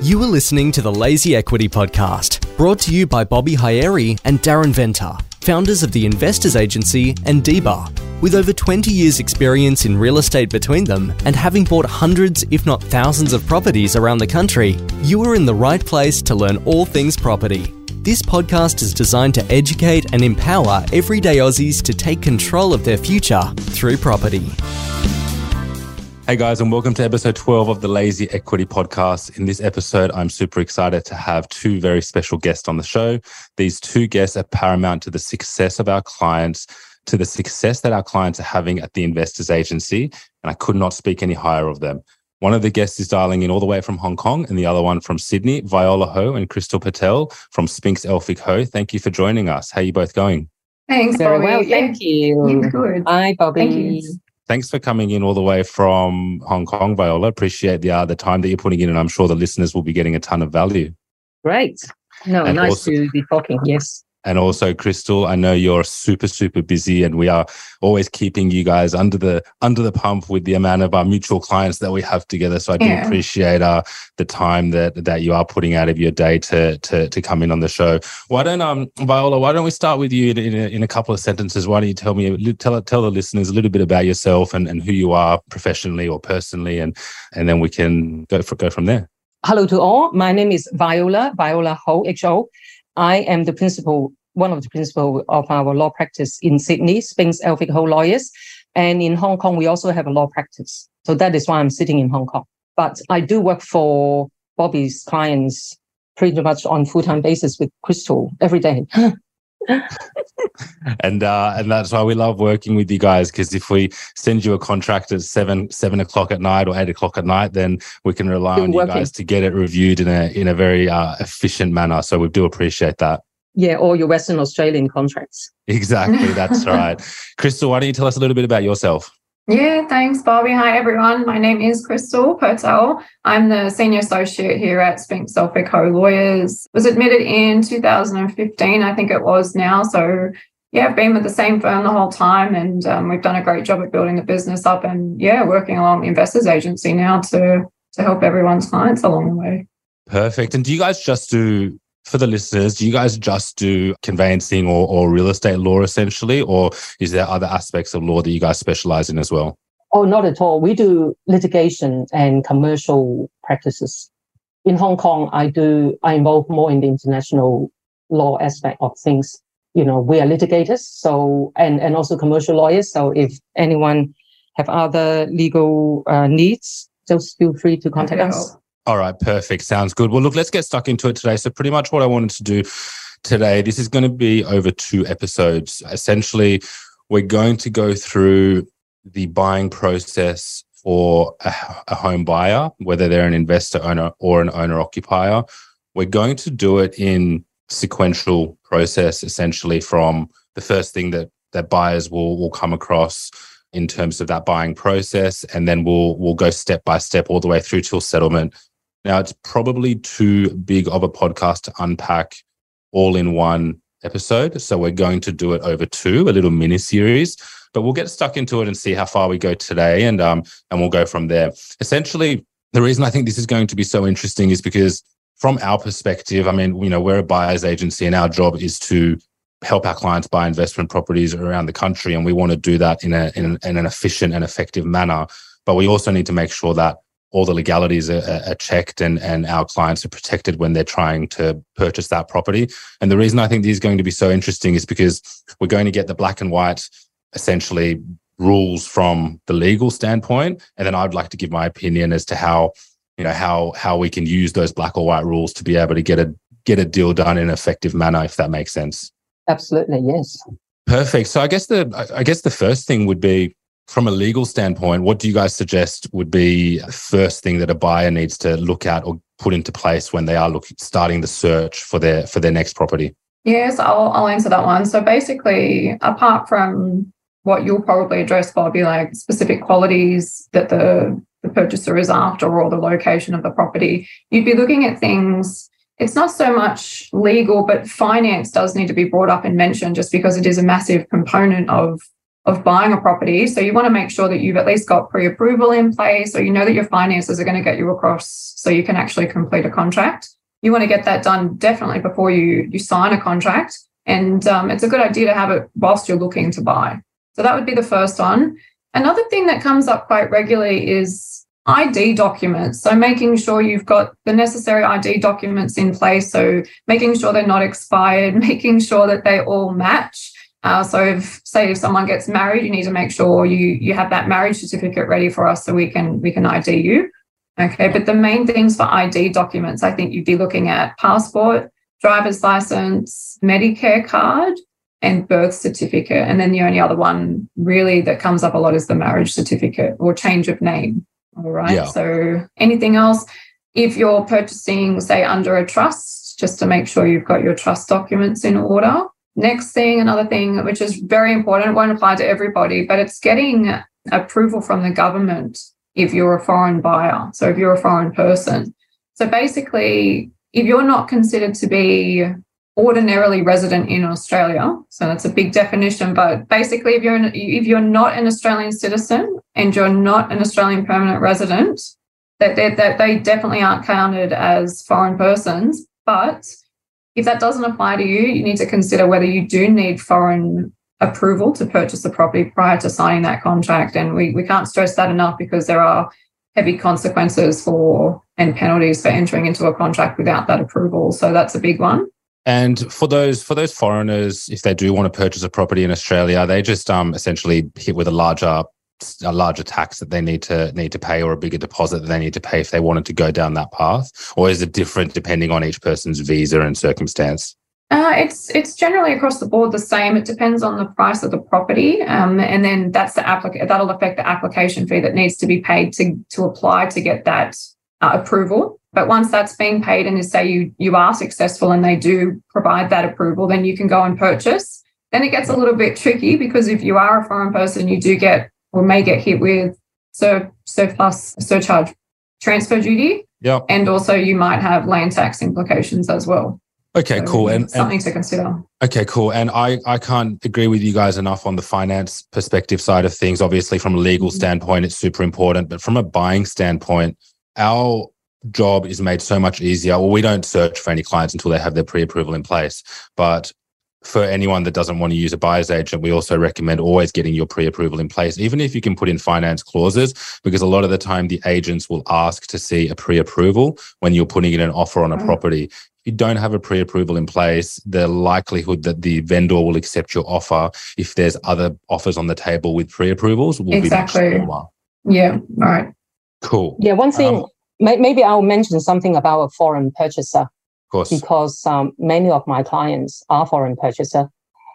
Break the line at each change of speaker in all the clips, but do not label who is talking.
You are listening to the Lazy Equity Podcast, brought to you by Bobby Haeri and Darren Venter, founders of the Investors Agency and DBA. With over 20 years' experience in real estate between them and having bought hundreds, if not thousands, of properties around the country, you are in the right place to learn all things property. This podcast is designed to educate and empower everyday Aussies to take control of their future through property.
Hey guys, and welcome to episode 12 of the Lazy Equity Podcast. In this episode, I'm super excited to have two very special guests on the show. These two guests are paramount to the success of our clients, to the success that our clients are having at the Investors Agency, and I could not speak any higher of them. One of the guests is dialing in all the way from Hong Kong, and the other one from Sydney, Viola Ho and Krystal Pertel from Spinks Elphick Ho. Thank you for joining us. How are you both going?
Thanks,
Very
Bobby.
well,
Yeah.
thank you.
Yeah, good.
Hi, Bobby.
Thanks for coming in all the way from Hong Kong, Viola. Appreciate the uh, the time that you're putting in, and I'm sure the listeners will be getting a ton of value.
Great. No,
And
nice
also-
to be talking. Yes.
And also, Krystal, I know you're super, super busy, and we are always keeping you guys under the under the pump with the amount of our mutual clients that we have together. So I do
Yeah.
appreciate uh, the time that that you are putting out of your day to to to come in on the show. Why don't um Viola? Why don't we start with you in, in, a, in a couple of sentences? Why don't you tell me tell tell the listeners a little bit about yourself and, and who you are professionally or personally, and and then we can go for, go from there.
Hello to all. My name is Viola, Viola Ho, H-O. I am the principal, one of the principal of our law practice in Sydney, Spinks Elphick Ho Lawyers. And in Hong Kong, we also have a law practice. So that is why I'm sitting in Hong Kong. But I do work for Bobby's clients pretty much on full-time basis with Crystal every day.
and uh, and that's why we love working with you guys because if we send you a contract at seven seven o'clock at night or eight o'clock at night, then we can rely on you guys to get it reviewed in a in a very uh, efficient manner. So we do appreciate that.
Yeah, or your Western Australian contracts.
Exactly, that's right. Krystal, why don't you tell us a little bit about yourself?
Yeah, thanks, Bobby. Hi, everyone. My name is Krystal Pertel. I'm the senior associate here at Spinks Elphick Ho Lawyers. Was admitted in 2015, I think it was now. So, yeah, I've been with the same firm the whole time, and um, we've done a great job at building the business up. And yeah, working along the investors agency now to to help everyone's clients along the way.
Perfect. And do you guys just do for the listeners? Do you guys just do conveyancing or, or real estate law essentially, or is there other aspects of law that you guys specialize in as well?
Oh, not at all. We do litigation and commercial practices. In Hong Kong, I do, I involve more in the international law aspect of things. You know, we are litigators, so, and, and also commercial lawyers. So if anyone have other legal uh, needs, just feel free to contact
Happy to
us.
All right, perfect. Sounds good. Well, look, let's get stuck into it today. So, pretty much what I wanted to do today, this is going to be over two episodes. Essentially, we're going to go through the buying process for a, a home buyer, whether they're an investor owner or an owner occupier. We're going to do it in sequential process, essentially from the first thing that that buyers will will come across in terms of that buying process, and then we'll we'll go step by step all the way through till settlement. Now, it's probably too big of a podcast to unpack all in one episode. So we're going to do it over two, a little mini series, but we'll get stuck into it and see how far we go today. And, um, and we'll go from there. Essentially, the reason I think this is going to be so interesting is because from our perspective, I mean, you know, we're a buyer's agency and our job is to help our clients buy investment properties around the country. And we want to do that in, a, in, in an efficient and effective manner. But we also need to make sure that all the legalities are, are- are checked and, and our clients are protected when they're trying to purchase that property. And the reason I think this is going to be so interesting is because we're going to get the black and white, essentially, rules from the legal standpoint. And then I'd like to give my opinion as to how, you know, how how we can use those black or white rules to be able to get a get a deal done in an effective manner, if that makes sense.
Absolutely, yes.
Perfect. So I guess the I guess the first thing would be from a legal standpoint, what do you guys suggest would be first thing that a buyer needs to look at or put into place when they are looking starting the search for their for their next property?
Yes, I'll, I'll answer that one. So basically, apart from what you'll probably address, Bobby, like specific qualities that the, the purchaser is after or the location of the property, you'd be looking at things. It's not so much legal, but finance does need to be brought up and mentioned just because it is a massive component of of buying a property. So you want to make sure that you've at least got pre-approval in place or you know that your finances are going to get you across so you can actually complete a contract. You want to get that done definitely before you you sign a contract. And um, it's a good idea to have it whilst you're looking to buy. So that would be the first one. Another thing that comes up quite regularly is ID documents. So making sure you've got the necessary ID documents in place. So making sure they're not expired, making sure that they all match. Uh, so if say if someone gets married, you need to make sure you you have that marriage certificate ready for us so we can we can ID you. Okay, but the main things for ID documents, I think you'd be looking at passport, driver's license, Medicare card, and birth certificate. And then the only other one really that comes up a lot is the marriage certificate or change of name. All right. Yeah. So anything else, if you're purchasing, say, under a trust, just to make sure you've got your trust documents in order. Next thing, another thing which is very important, it won't apply to everybody, but it's getting approval from the government if you're a foreign buyer. So if you're a foreign person. So basically, if you're not considered to be ordinarily resident in Australia. So that's a big definition. But basically, if you're an, if you're not an Australian citizen and you're not an Australian permanent resident, that that they definitely aren't counted as foreign persons. But if that doesn't apply to you, you need to consider whether you do need foreign approval to purchase the property prior to signing that contract. And we, we can't stress that enough because there are heavy consequences for and penalties for entering into a contract without that approval. So that's a big one.
And for those for those foreigners, if they do want to purchase a property in Australia, they just um, essentially hit with a larger a larger tax that they need to need to pay or a bigger deposit that they need to pay if they wanted to go down that path, or is it different depending on each person's visa and circumstance?
Uh, it's it's generally across the board the same. It depends on the price of the property, um, and then that's the applic- that'll affect the application fee that needs to be paid to to apply to get that uh, approval. But once that's been paid and say you you are successful and they do provide that approval, then you can go and purchase. Then it gets a little bit tricky because if you are a foreign person, you do get or may get hit with sur, surplus surcharge transfer duty.
Yeah.
And also you might have land tax implications as well.
Okay, so cool. And
something
and,
to consider.
Okay, cool. And I, I can't agree with you guys enough on the finance perspective side of things. Obviously, from a legal mm-hmm. standpoint, it's super important. But from a buying standpoint, our job is made so much easier. Well, we don't search for any clients until they have their pre approval in place. But for anyone that doesn't want to use a buyer's agent, we also recommend always getting your pre approval in place, even if you can put in finance clauses, because a lot of the time the agents will ask to see a pre approval when you're putting in an offer on a mm. property. If you don't have a pre approval in place, the likelihood that the vendor will accept your offer if there's other offers on the table with pre approvals will
exactly.
be much smaller.
Yeah, right.
Cool.
Yeah, one thing, um, maybe I'll mention something about a foreign purchaser.
Of course.
Because um, many of my clients are foreign purchaser.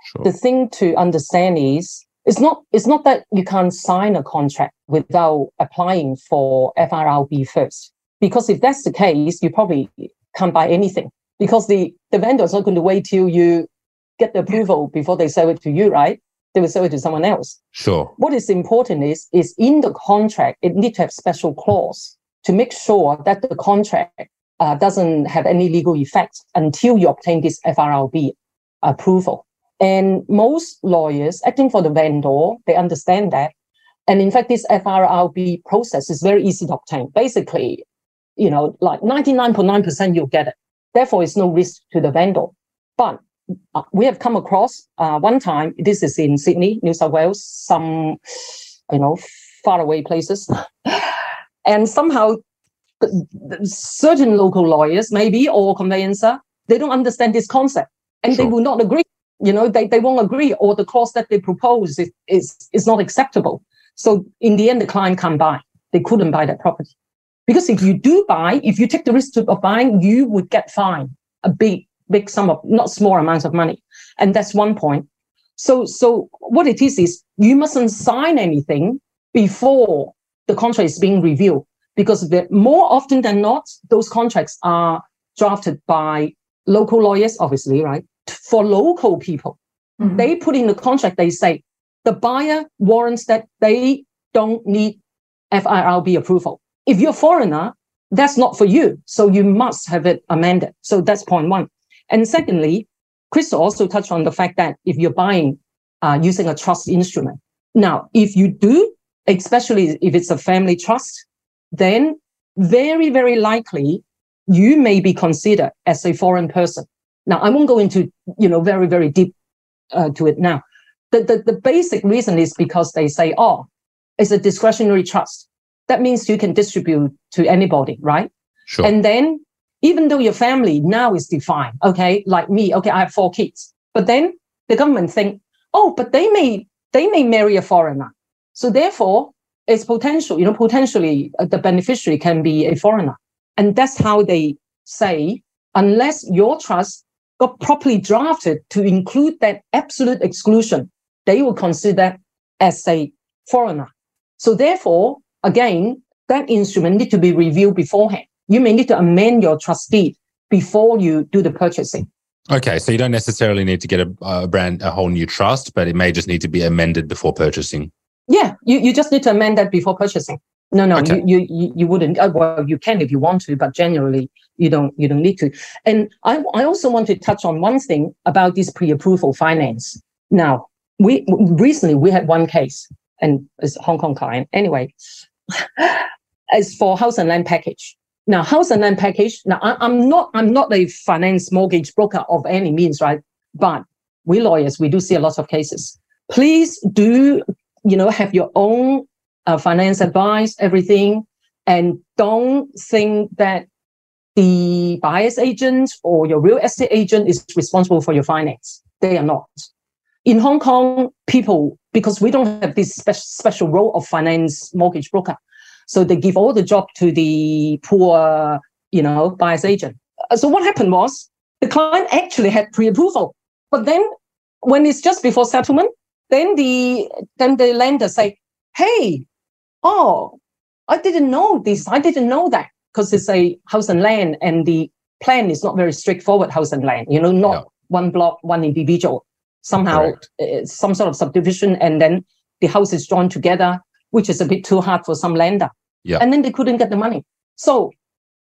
Sure. The thing to understand is it's not it's not that you can't sign a contract without applying for FIRB first. Because if that's the case, you probably can't buy anything because the, the vendor is not going to wait till you get the approval before they sell it to you, right? They will sell it to someone else.
Sure.
What is important is is in the contract, it needs to have special clause to make sure that the contract uh, doesn't have any legal effect until you obtain this FIRB approval. And most lawyers acting for the vendor, they understand that. And in fact, this FIRB process is very easy to obtain. Basically, you know, like 99.9% you'll get it. Therefore, it's no risk to the vendor. But uh, we have come across uh, one time, this is in Sydney, New South Wales, some, you know, far away places. and somehow certain local lawyers, maybe, or conveyancer, they don't understand this concept and sure. they will not agree. You know, they, they won't agree, or the clause that they propose is, is, is not acceptable. So in the end, the client can't buy. They couldn't buy that property. Because if you do buy, if you take the risk of buying, you would get fined a big, big sum of not small amounts of money. And that's one point. So, so what it is is you mustn't sign anything before the contract is being reviewed because more often than not, those contracts are drafted by local lawyers, obviously, right? For local people, mm-hmm. they put in the contract, they say the buyer warrants that they don't need FIRB approval. If you're a foreigner, that's not for you. So you must have it amended. So that's point one. And secondly, Chris also touched on the fact that if you're buying uh, using a trust instrument, Now, if you do, especially if it's a family trust, then very, very likely you may be considered as a foreign person. Now, I won't go into, you know, very, very deep uh, to it now. The, the, the basic reason is because they say, oh, it's a discretionary trust. That means you can distribute to anybody, right?
Sure.
And then even though your family now is defined, okay, like me, okay, I have four kids, but then the government think, oh, but they may they may marry a foreigner, so therefore it's potential, you know, potentially uh, the beneficiary can be a foreigner, and that's how they say unless your trust got properly drafted to include that absolute exclusion, they will consider that as a foreigner. So therefore, again, that instrument need to be reviewed beforehand you may need to amend your trust deed before you do the purchasing.
Okay, so you don't necessarily need to get a, a, brand, a whole new trust, but it may just need to be amended before purchasing.
Yeah, you, you just need to amend that before purchasing. No, no, okay. you, you you wouldn't. Uh, well, you can if you want to, but generally you don't you don't need to. And I I also want to touch on one thing about this pre-approval finance. Now, we recently we had one case, and it's Hong Kong client anyway. as for house and land package, now, house and land package. Now, I, am not I'm not a finance mortgage broker of any means, right? But we lawyers, we do see a lot of cases. Please do, you know, have your own uh, finance advice, everything, and don't think that the buyer's agent or your real estate agent is responsible for your finance. They are not. In Hong Kong, people, because we don't have this spe- special role of finance mortgage broker, so they give all the job to the poor, you know, buyer's agent. Uh, so what happened was the client actually had pre-approval, but then when it's just before settlement, then the then the lender say, "Hey, oh, I didn't know this. I didn't know that because it's a house and land, and the plan is not very straightforward house and land. You know, not yeah. one block, one individual. Somehow, uh, some sort of subdivision, and then the house is drawn together which is a bit too hard for some lender.
Yeah.
And then they couldn't get the money. So,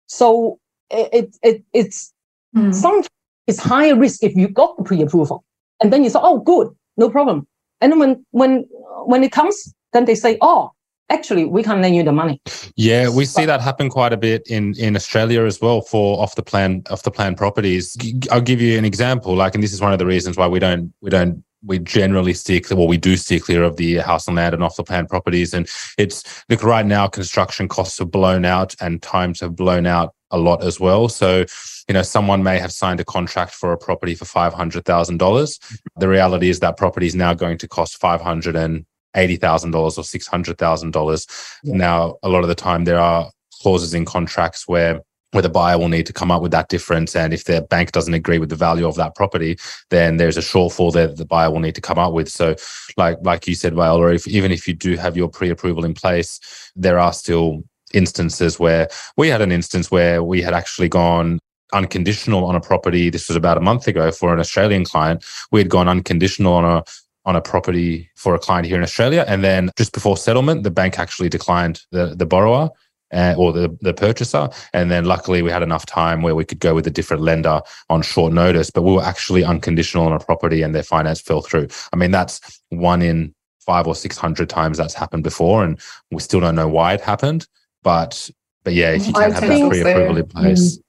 so it, it it's mm. some it's higher risk if you got the pre-approval, and then you thought, oh, good, no problem. And then when when when it comes, then they say, oh, actually we can't lend you the money.
Yeah we see that happen quite a bit in in australia as well for off the plan off the plan properties. I'll give you an example like and this is one of the reasons why we don't we don't we generally steer clear, well, we do steer clear of the house and land and off the plan properties. And it's look right now, construction costs have blown out and times have blown out a lot as well. So, you know, someone may have signed a contract for a property for five hundred thousand dollars. The reality is that property is now going to cost five hundred and eighty thousand dollars or six hundred thousand yeah. dollars. Now, a lot of the time, there are clauses in contracts where where the buyer will need to come up with that difference. And if their bank doesn't agree with the value of that property, then there's a shortfall there that the buyer will need to come up with. So, like like you said, Viola, if, even if you do have your pre-approval in place, there are still instances where we had an instance where we had actually gone unconditional on a property. This was about a month ago for an Australian client. We had gone unconditional on a on a property for a client here in Australia. And then just before settlement, the bank actually declined the, the borrower uh, or the, the purchaser. And then luckily we had enough time where we could go with a different lender on short notice, but we were actually unconditional on a property and their finance fell through. I mean, that's one in five or 600 times that's happened before. And we still don't know why it happened. But, but yeah, if you can I have that pre approval in place. Mm,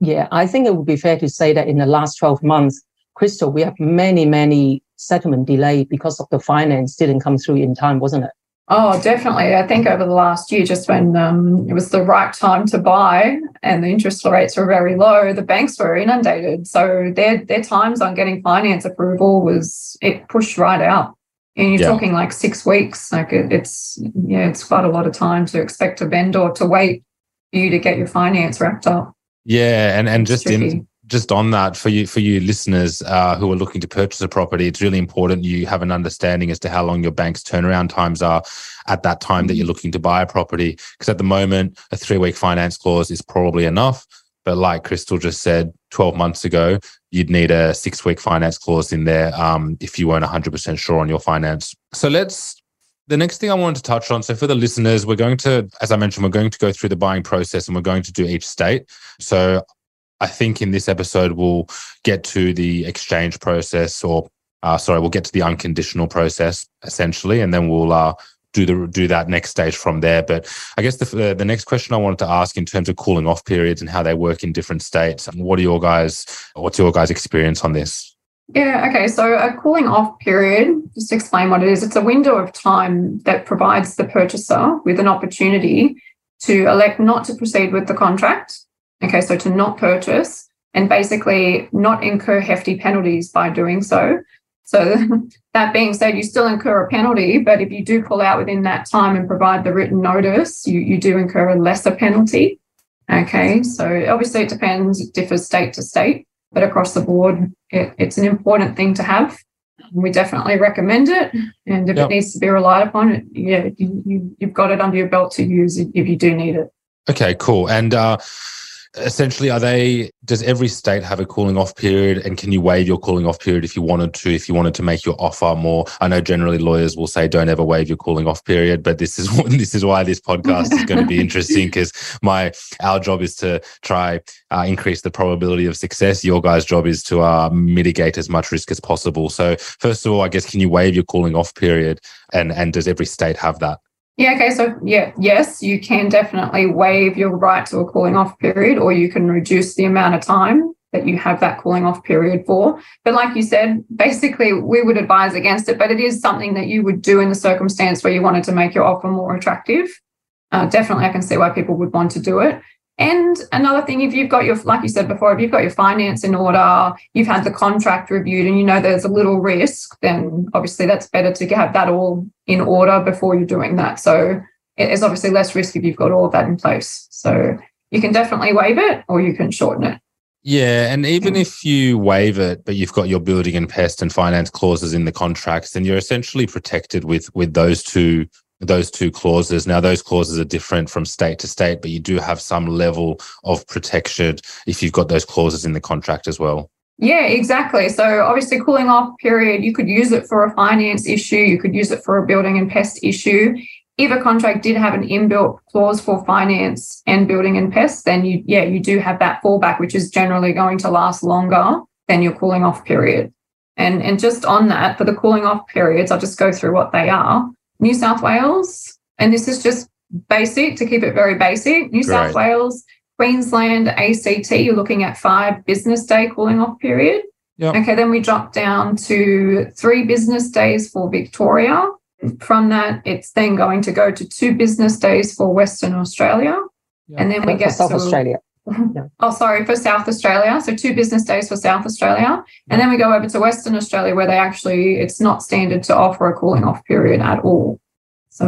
yeah, I think it would be fair to say that in the last 12 months, Krystal, we have many, many settlement delay because of the finance didn't come through in time, wasn't it?
Oh, definitely. I think over the last year, just when um, it was the right time to buy and the interest rates were very low, the banks were inundated. So their their times on getting finance approval was it pushed right out. And you're yeah. talking like six weeks. Like it, it's yeah, it's quite a lot of time to expect a vendor to wait for you to get your finance wrapped up.
Yeah, and and it's just tricky. in just on that for you for you listeners uh, who are looking to purchase a property it's really important you have an understanding as to how long your bank's turnaround times are at that time that you're mm-hmm. looking to buy a property because at the moment a three week finance clause is probably enough but like Krystal just said 12 months ago you'd need a six week finance clause in there um, if you weren't 100% sure on your finance so let's the next thing I wanted to touch on, so for the listeners, we're going to, as I mentioned, we're going to go through the buying process and we're going to do each state. So I think in this episode, we'll get to the exchange process or uh, sorry, we'll get to the unconditional process essentially, and then we'll uh, do the do that next stage from there. But I guess the the next question I wanted to ask in terms of cooling off periods and how they work in different states. and What are your guys? What's your guys' experience on this?
Yeah, okay. So a cooling off period, just explain what it is, it's a window of time that provides the purchaser with an opportunity to elect not to proceed with the contract. Okay, so to not purchase and basically not incur hefty penalties by doing so. So that being said, you still incur a penalty, but if you do pull out within that time and provide the written notice, you, you do incur a lesser penalty. Okay, so obviously it depends, it differs state to state, but across the board, it, it's an important thing to have. We definitely recommend it. And if yep. it needs to be relied upon, it, yeah, you, you, you've got it under your belt to use if you do need it.
Okay, cool. And uh, essentially are they does every state have a cooling off period? And can you waive your cooling off period if you wanted to if you wanted to make your offer more? I know generally lawyers will say don't ever waive your cooling off period but this is this is why this podcast is going to be interesting because my our job is to try uh, increase the probability of success. Your guys job is to uh, mitigate as much risk as possible. So first of all i guess can you waive your cooling off period? And and does every state have that
yeah, okay. So, yeah, yes, you can definitely waive your right to a cooling off period, or you can reduce the amount of time that you have that cooling off period for. But, like you said, basically, we would advise against it, but it is something that you would do in the circumstance where you wanted to make your offer more attractive. Uh, definitely, I can see why people would want to do it. And another thing, if you've got your, like you said before, if you've got your finance in order, you've had the contract reviewed and you know there's a little risk, then obviously that's better to have that all in order before you're doing that. So it's obviously less risk if you've got all of that in place. So you can definitely waive it or you can shorten it.
Yeah, and even mm. if you waive it, but you've got your building and pest and finance clauses in the contracts, then you're essentially protected with with those two those two clauses. Now, those clauses are different from state to state, but you do have some level of protection if you've got those clauses in the contract as well.
Yeah, exactly. So, obviously, cooling off period, you could use it for a finance issue, you could use it for a building and pest issue. If a contract did have an inbuilt clause for finance and building and pest, then you, yeah, you do have that fallback, which is generally going to last longer than your cooling off period. And, and just on that, for the cooling off periods, I'll just go through what they are. New South Wales, and this is just basic to keep it very basic. New Great. South Wales, Queensland, ACT, you're looking at five business day cooling off period. Yep. Okay, then we drop down to three business days for Victoria. From that, it's then going to go to two business days for Western Australia. Yep. And then we get
South to, Australia.
Oh, sorry, for South Australia. So two business days for South Australia. And then we go over to Western Australia where they actually, it's not standard to offer a cooling off period at all. So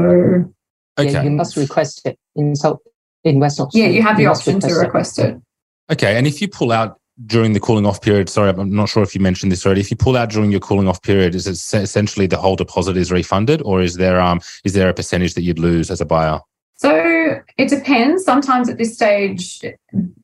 okay. Yeah, you must request it in South in Western Australia.
Yeah, you have the you option request to request it. it.
Okay. And if you pull out during the cooling off period, sorry, I'm not sure if you mentioned this already. If you pull out during your cooling off period, is it essentially the whole deposit is refunded, or is there um is there a percentage that you'd lose as a buyer?
So it depends. Sometimes at this stage,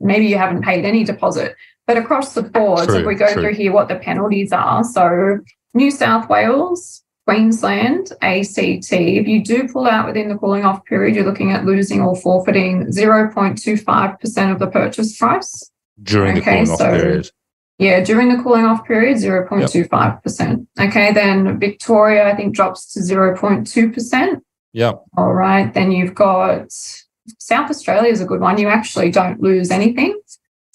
maybe you haven't paid any deposit, but across the board, true, if we go true. through here what the penalties are. So New South Wales, Queensland, ACT, if you do pull out within the cooling off period, you're looking at losing or forfeiting 0.25% of the purchase price.
During okay, the cooling so, off period.
Yeah, during the cooling off period, 0.25%. Yep. Okay, then Victoria, I think, drops to 0.2%.
Yeah.
All right. Then you've got South Australia is a good one. You actually don't lose anything.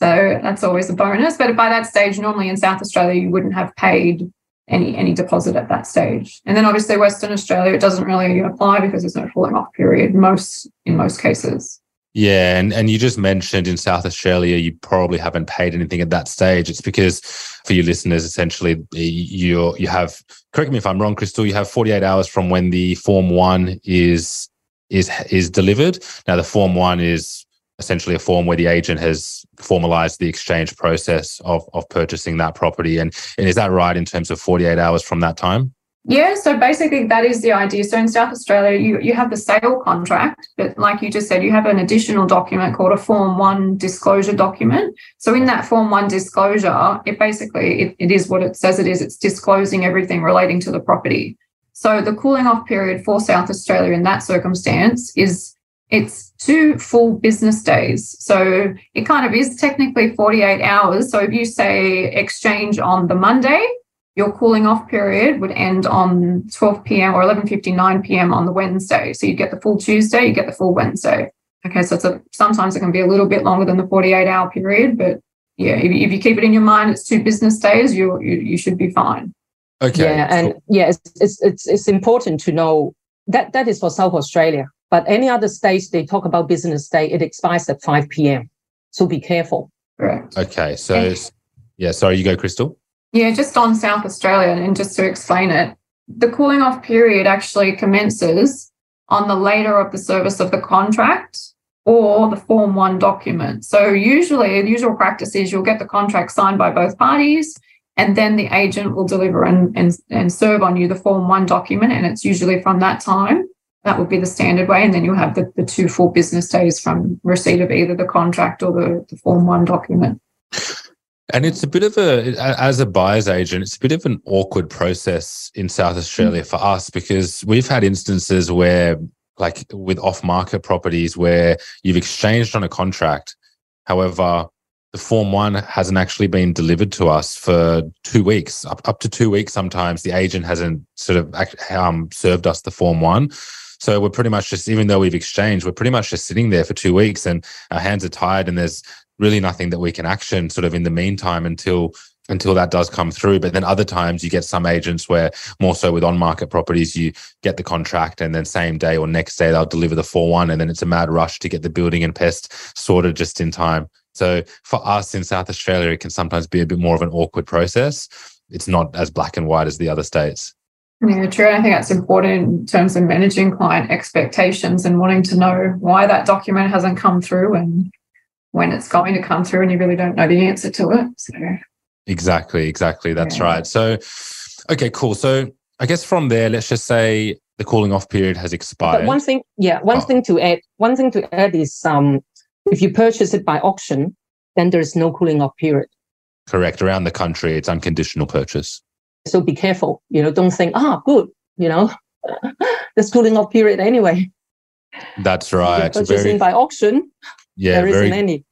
So that's always a bonus. But by that stage, normally in South Australia, you wouldn't have paid any any deposit at that stage. And then obviously Western Australia, it doesn't really apply because there's no falling off period most in most cases.
Yeah, and, and you just mentioned in South Australia, you probably haven't paid anything at that stage. It's because for your listeners, essentially, you you have correct me if I'm wrong, Krystal. You have 48 hours from when the Form One is is is delivered. Now, the Form One is essentially a form where the agent has formalized the exchange process of of purchasing that property. And and is that right in terms of 48 hours from that time?
Yeah, so basically that is the idea. So in South Australia, you, you have the sale contract, but like you just said, you have an additional document called a Form 1 disclosure document. So in that Form 1 disclosure, it basically it, it is what it says it is. It's disclosing everything relating to the property. So the cooling off period for South Australia in that circumstance is it's two full business days. So it kind of is technically 48 hours. So if you say exchange on the Monday, your cooling off period would end on 12 p.m. or 11:59 p.m. on the Wednesday. So you get the full Tuesday, you get the full Wednesday. Okay, so it's a, sometimes it can be a little bit longer than the 48 hour period, but yeah, if, if you keep it in your mind, it's two business days, you you, you should be fine.
Okay.
Yeah, and yeah, it's, it's it's it's important to know that that is for South Australia. But any other states, they talk about business day, it expires at 5 p.m. So be careful.
Correct.
Okay. So, yeah, sorry, you go, Krystal.
Yeah, just on South Australia, and just to explain it, the cooling off period actually commences on the later of the service of the contract or the Form 1 document. So, usually, the usual practice is you'll get the contract signed by both parties, and then the agent will deliver and, and, and serve on you the Form 1 document. And it's usually from that time. That would be the standard way. And then you'll have the, the two full business days from receipt of either the contract or the, the Form 1 document.
And it's a bit of a, as a buyer's agent, it's a bit of an awkward process in South Australia mm-hmm. for us because we've had instances where, like with off market properties, where you've exchanged on a contract. However, the Form 1 hasn't actually been delivered to us for two weeks, up, up to two weeks sometimes. The agent hasn't sort of um, served us the Form 1. So we're pretty much just, even though we've exchanged, we're pretty much just sitting there for two weeks and our hands are tied and there's really nothing that we can action sort of in the meantime until until that does come through. But then other times you get some agents where more so with on market properties, you get the contract and then same day or next day they'll deliver the Form 1 and then it's a mad rush to get the building and pest sorted just in time. So for us in South Australia, it can sometimes be a bit more of an awkward process. It's not as black and white as the other states.
Yeah, true. I think that's important in terms of managing client expectations and wanting to know why that document hasn't come through and when it's going to come through and you really don't know the answer to it. So
Exactly, exactly. That's yeah. right. So okay, cool. So I guess from there, let's just say the cooling off period has expired.
But one thing, yeah, one oh. thing to add, one thing to add is um if you purchase it by auction, then there's no cooling off period.
Correct. Around the country, it's unconditional purchase.
So be careful. You know, don't think, ah, good, you know, there's cooling off period anyway.
That's right.
Purchasing very, by auction, yeah, there very, isn't any.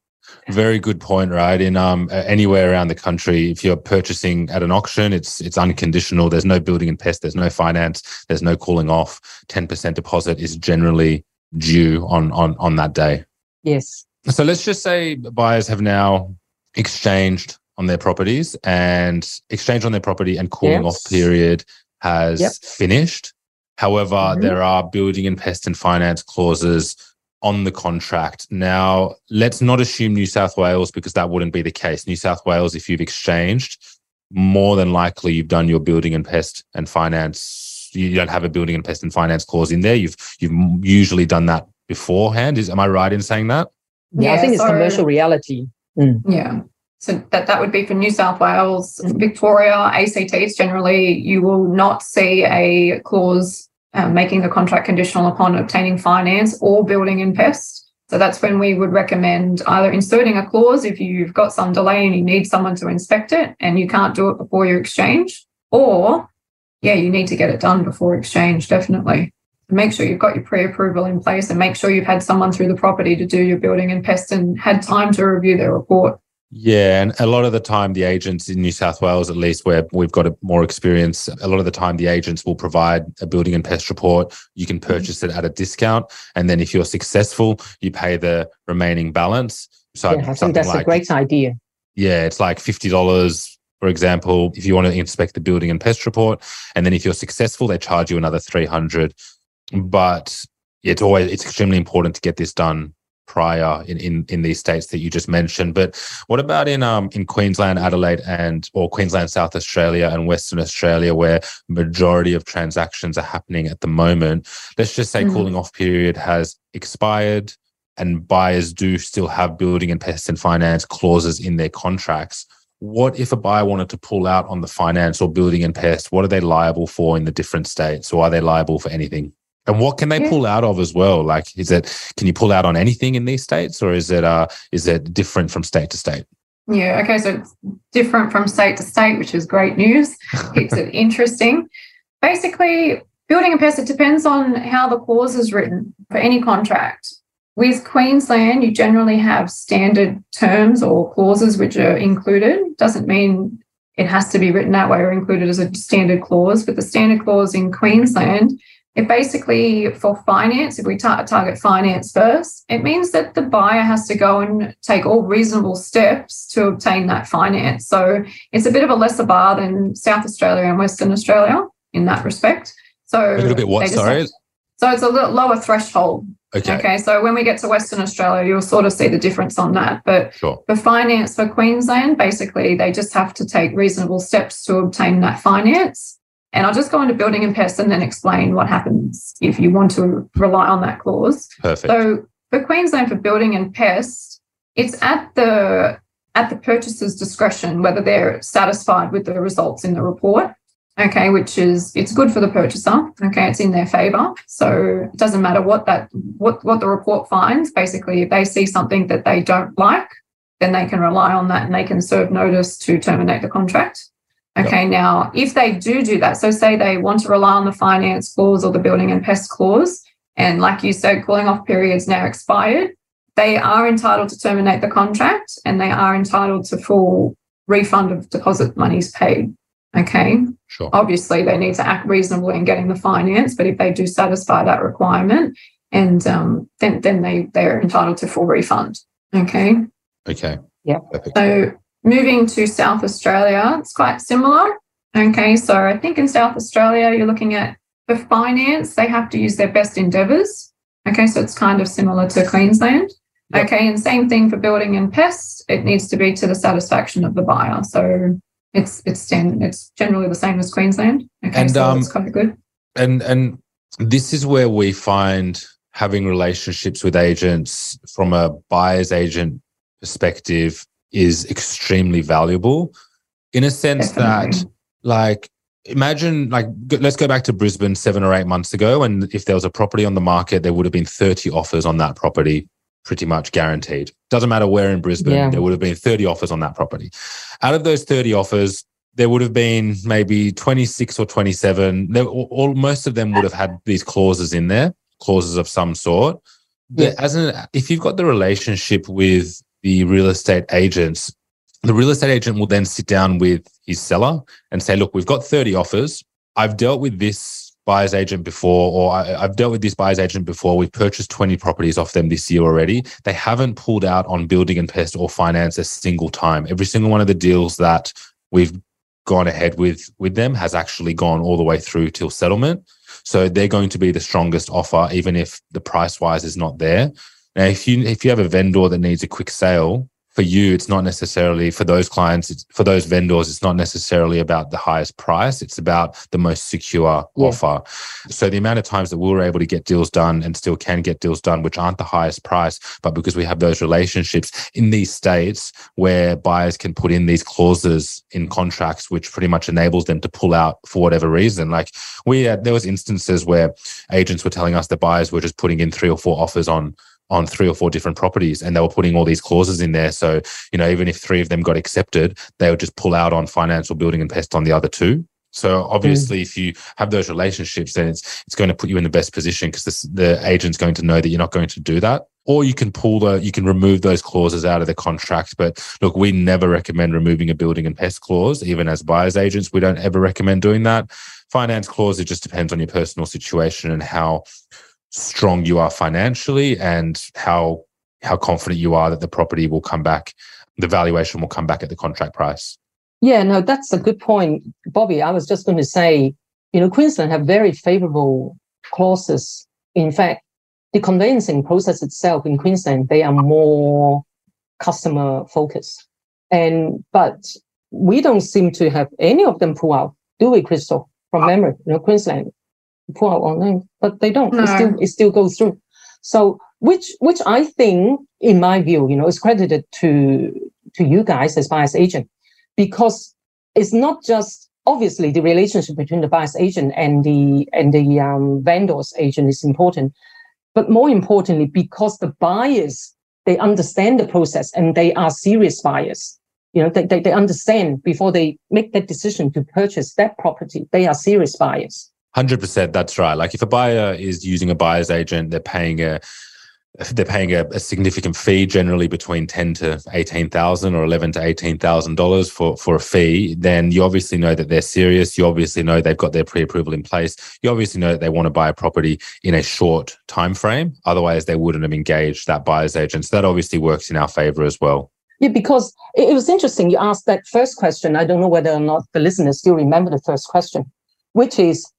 Very good point, right? In um anywhere around the country, if you're purchasing at an auction, it's it's unconditional. There's no building and pest, there's no finance, there's no cooling off. Ten percent deposit is generally due on on on that day.
Yes.
So let's just say buyers have now exchanged on their properties and exchange on their property and cooling yes. off period has yep. finished. However, mm-hmm. there are building and pest and finance clauses on the contract. Now, let's not assume New South Wales because that wouldn't be the case. New South Wales, if you've exchanged, more than likely you've done your building and pest and finance. You don't have a building and pest and finance clause in there. You've you've usually done that beforehand. Is am I right in saying that?
Yeah, yeah I think so, it's commercial reality.
Mm. Yeah. So that, that would be for New South Wales, Victoria, ACTs generally, you will not see a clause um, making the contract conditional upon obtaining finance or building and pest. So that's when we would recommend either inserting a clause if you've got some delay and you need someone to inspect it and you can't do it before your exchange, or yeah, you need to get it done before exchange, definitely. Make sure you've got your pre approval in place and make sure you've had someone through the property to do your building and pest and had time to review their report.
Yeah, and a lot of the time, the agents in New South Wales, at least where we've got a more experience, a lot of the time the agents will provide a building and pest report. You can mm-hmm. purchase it at a discount, and then if you're successful, you pay the remaining balance.
So yeah, I think that's like, a great idea.
Yeah, it's like fifty dollars, for example, if you want to inspect the building and pest report, and then if you're successful, they charge you another three hundred. But it's always it's extremely important to get this done prior in, in, in these states that you just mentioned. But what about in um in Queensland, Adelaide, and or Queensland, South Australia, and Western Australia, where majority of transactions are happening at the moment? Let's just say mm-hmm. cooling off period has expired, and buyers do still have building and pest and finance clauses in their contracts. What if a buyer wanted to pull out on the finance or building and pest? What are they liable for in the different states, or are they liable for anything? And what can they yeah. pull out of as well? Like, is it can you pull out on anything in these states, or is it uh is it different from state to state?
Yeah, okay, so it's different from state to state, which is great news. Keeps it interesting. Basically, building a pest, it depends on how the clause is written for any contract. With Queensland, you generally have standard terms or clauses which are included. Doesn't mean it has to be written that way or included as a standard clause. But the standard clause in Queensland, it basically for finance, if we tar- target finance first, it means that the buyer has to go and take all reasonable steps to obtain that finance. So it's a bit of a lesser bar than South Australia and Western Australia in that respect. So
A little bit what? Sorry.
have- so it's a little lower threshold.
Okay.
Okay. So when we get to Western Australia, you'll sort of see the difference on that. But
Sure.
for finance for Queensland, basically they just have to take reasonable steps to obtain that finance. And I'll just go into building and pests and then explain what happens if you want to rely on that clause.
Perfect.
So for Queensland for building and pest, it's at the at the purchaser's discretion whether they're satisfied with the results in the report. Okay, which is it's good for the purchaser. Okay, it's in their favour. So it doesn't matter what that what what the report finds. Basically, if they see something that they don't like, then they can rely on that and they can serve notice to terminate the contract. Okay, now if they do do that, so say they want to rely on the finance clause or the building and pest clause, and like you said, cooling off periods now expired, they are entitled to terminate the contract and they are entitled to full refund of deposit monies paid. Okay.
sure.
Obviously, they need to act reasonably in getting the finance, but if they do satisfy that requirement, and um, then then they they're entitled to full refund. Okay.
Okay.
Yeah.
Perfect.
So moving to South Australia, it's quite similar. Okay, so I think in South Australia, you're looking at for finance, they have to use their best endeavours. Okay, so it's kind of similar to Queensland.
Yep.
Okay, and same thing for building and pests. It needs to be to the satisfaction of the buyer. So it's it's it's generally the same as Queensland. Okay,
And,
so
um,
it's quite good.
and and this is where we find having relationships with agents from a buyer's agent perspective is extremely valuable in a sense that like imagine like let's go back to brisbane seven or eight months ago and if there was a property on the market there would have been 30 offers on that property pretty much guaranteed. Doesn't matter where in brisbane
Yeah.
there would have been 30 offers on that property. Out of those 30 offers there would have been maybe 26 or 27 there, all, all- most of them would have had these clauses in there clauses of some sort.
Yeah.
as an if you've got the relationship with the real estate agents. The real estate agent will then sit down with his seller and say look we've got 30 offers. I've dealt with this buyer's agent before or I, i've dealt with this buyer's agent before. We've purchased 20 properties off them this year already. They haven't pulled out on building and pest or finance a single time. Every single one of the deals that we've gone ahead with with them has actually gone all the way through till settlement. So they're going to be the strongest offer even if the price wise is not there now if you if you have a vendor that needs a quick sale for you it's not necessarily for those clients it's, for those vendors it's not necessarily about the highest price. It's about the most secure
Yeah.
offer. So the amount of times that we were able to get deals done and still can get deals done which aren't the highest price but because we have those relationships in these states where buyers can put in these clauses in contracts which pretty much enables them to pull out for whatever reason. Like we had there was instances where agents were telling us that buyers were just putting in three or four offers on on three or four different properties and they were putting all these clauses in there. So you know even if three of them got accepted they would just pull out on financial building and pest on the other two. So obviously mm. if you have those relationships then it's it's going to put you in the best position because the agent's going to know that you're not going to do that. Or you can pull the you can remove those clauses out of the contract. But look we never recommend removing a building and pest clause even as buyers agents. We don't ever recommend doing that. Finance clause it just depends on your personal situation and how strong you are financially and how how confident you are that the property will come back the valuation will come back at the contract price
Yeah, no, that's a good point, Bobby. I was just going to say, you know, Queensland have very favorable clauses. In fact, the conveyancing process itself in Queensland, they are more customer focused. And but we don't seem to have any of them pull out, do we, Krystal? From memory, you know, Queensland pull out on them, but they don't.
No.
It still it still goes through. So which which I think, in my view, you know, is credited to to you guys as buyer's agent because it's not just obviously the relationship between the buyer's agent and the and the um, vendor's agent is important, but more importantly, because the buyers they understand the process and they are serious buyers. You know, they, they, they understand before they make that decision to purchase that property. They are serious buyers.
Hundred percent. That's right. Like if a buyer is using a buyer's agent, they're paying a they're paying a, a, significant fee, generally between ten to eighteen thousand or eleven to eighteen thousand dollars for for a fee, then you obviously know that they're serious. You obviously know they've got their pre-approval in place. You obviously know that they want to buy a property in a short time frame. Otherwise, they wouldn't have engaged that buyer's agent. So that obviously works in our favor as well.
Yeah, because it was interesting. You asked that first question. I don't know whether or not the listeners still remember the first question, which is,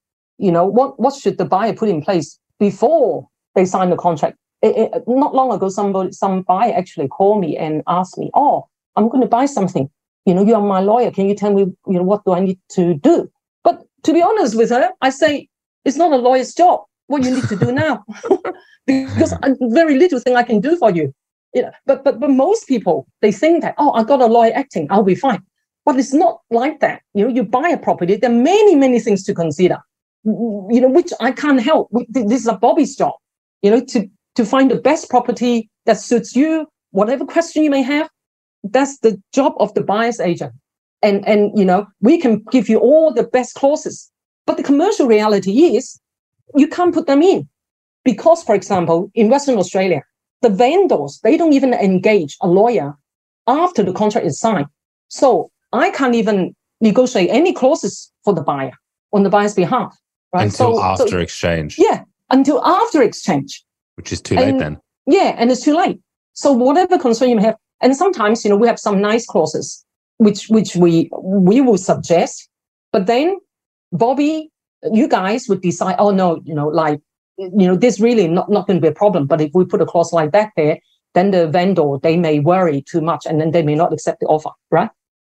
you know, what what should the buyer put in place before they sign the contract? It, it, not long ago, somebody, some buyer actually called me and asked me, "Oh, I'm going to buy something. You know, you are my lawyer. Can you tell me, you know, what do I need to do?" But to be honest with her, I say it's not a lawyer's job. What you need to do now, because very little thing I can do for you. You know, but but but most people they think that oh, I got a lawyer acting, I'll be fine. But it's not like that. You know, you buy a property, there are many many things to consider. You know, which I can't help. This is a Bobby's job. You know, to to find the best property that suits you, whatever question you may have. That's the job of the buyer's agent. And, and, you know, we can give you all the best clauses. But the commercial reality is you can't put them in. Because, for example, in Western Australia, the vendors, they don't even engage a lawyer after the contract is signed. So I can't even negotiate any clauses for the buyer on the buyer's behalf.
Right? Until so, after so, exchange.
Yeah, until after exchange
which is too late then.
Yeah, and it's too late. So whatever concern you may have, and sometimes you know we have some nice clauses which which we we will suggest, but then Bobby, you guys would decide. Oh no, you know, like you know, this really not not going to be a problem. But if we put a clause like that there, then the vendor they may worry too much, and then they may not accept the offer. Right?